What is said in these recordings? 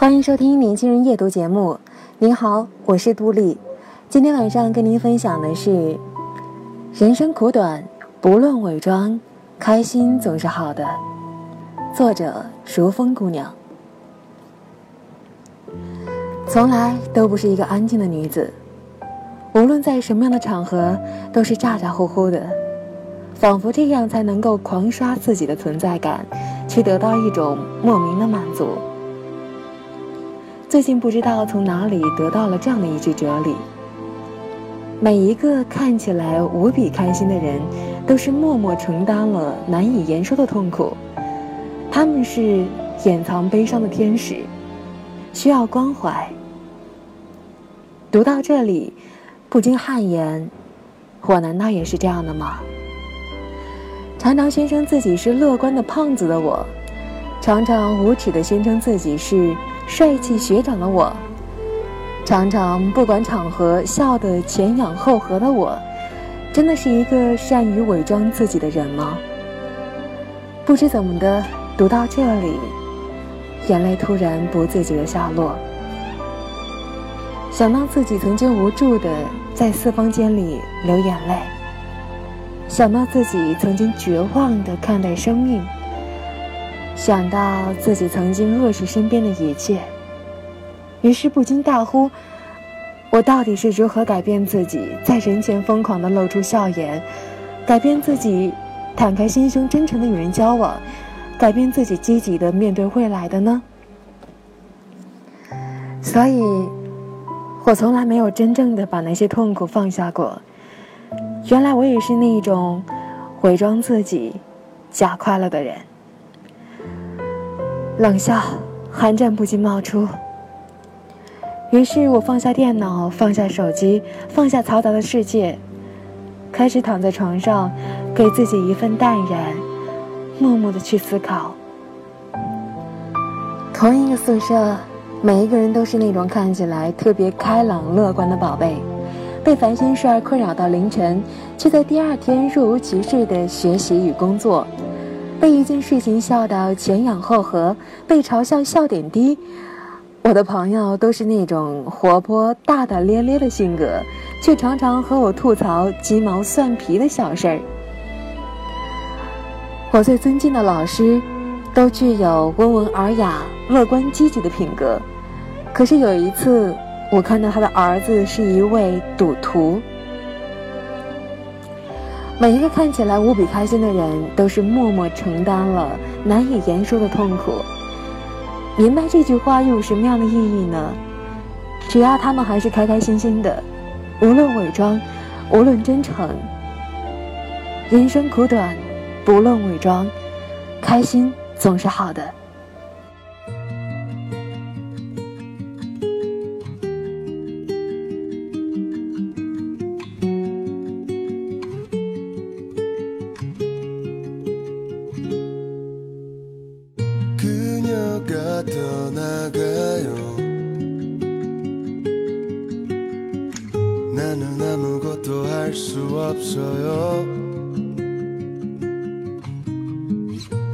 欢迎收听《年轻人夜读》节目。您好，我是杜丽。今天晚上跟您分享的是：人生苦短，不论伪装，开心总是好的。作者：如风姑娘。从来都不是一个安静的女子，无论在什么样的场合，都是咋咋呼呼的，仿佛这样才能够狂刷自己的存在感，去得到一种莫名的满足。最近不知道从哪里得到了这样的一句哲理：每一个看起来无比开心的人，都是默默承担了难以言说的痛苦。他们是掩藏悲伤的天使，需要关怀。读到这里，不禁汗颜：我难道也是这样的吗？常常宣称自己是乐观的胖子的我，常常无耻地宣称自己是。帅气学长的我，常常不管场合笑得前仰后合的我，真的是一个善于伪装自己的人吗？不知怎么的，读到这里，眼泪突然不自觉的下落。想到自己曾经无助的在四方间里流眼泪，想到自己曾经绝望的看待生命。想到自己曾经恶视身边的一切，于是不禁大呼：“我到底是如何改变自己，在人前疯狂的露出笑颜，改变自己，坦开心胸、真诚的与人交往，改变自己，积极的面对未来的呢？”所以，我从来没有真正的把那些痛苦放下过。原来我也是那一种伪装自己、假快乐的人。冷笑，寒战不禁冒出。于是我放下电脑，放下手机，放下嘈杂的世界，开始躺在床上，给自己一份淡然，默默的去思考。同一个宿舍，每一个人都是那种看起来特别开朗乐观的宝贝，被烦心事儿困扰到凌晨，却在第二天若无其事的学习与工作。被一件事情笑到前仰后合，被嘲笑笑点低，我的朋友都是那种活泼大大咧咧的性格，却常常和我吐槽鸡毛蒜皮的小事儿。我最尊敬的老师，都具有温文尔雅、乐观积极的品格，可是有一次，我看到他的儿子是一位赌徒。每一个看起来无比开心的人，都是默默承担了难以言说的痛苦。明白这句话又有什么样的意义呢？只要他们还是开开心心的，无论伪装，无论真诚。人生苦短，不论伪装，开心总是好的。 나는 아무것도 할 수 없어요.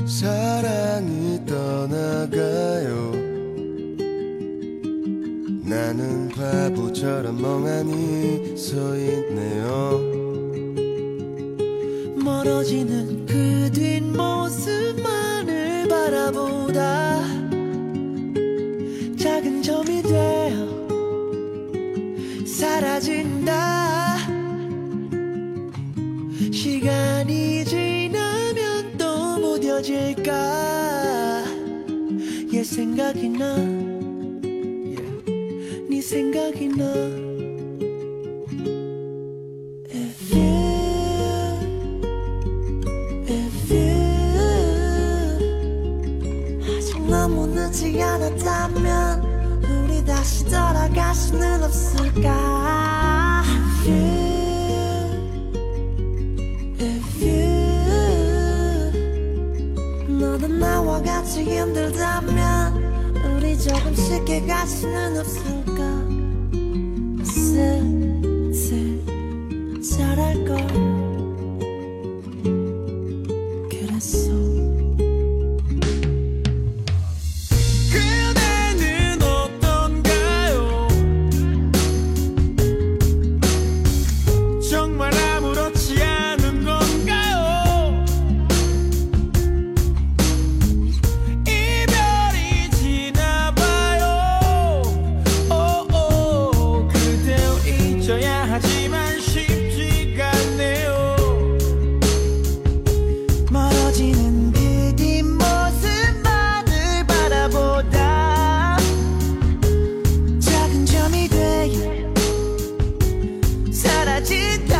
사랑이 떠나가요. 나는 바보처럼 멍하니 서 있네요. 멀어지는 그 뒷모습만을 바라보다 작은 점이 돼 사라진다. 시간이 지나면 또 무뎌질까? 얘 생각이 나네 예. 생각이 나. If you, 아직 너무 늦지 않았다면 다시 돌아갈 수는 없을까? If you 너도 나와 같이 힘들다면 우리 조금 쉽게 갈 수는 없을까 하지만 쉽지가 않네요. 멀어지는 그 뒷모습만을 바라보다 작은 점이 돼 사라진다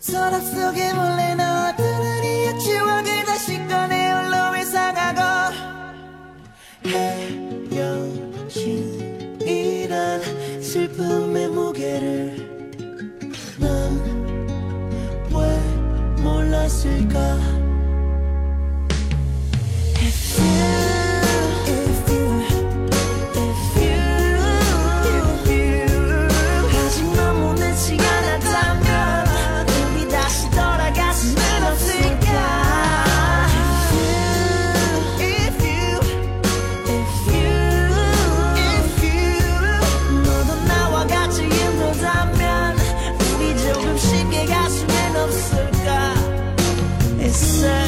서랍 속에 몰래 넣어두는 이 추억을 다시 꺼내 홀로 회상하고. 헤어진 이란 슬픔의 무게를 난 왜 몰랐을까? say.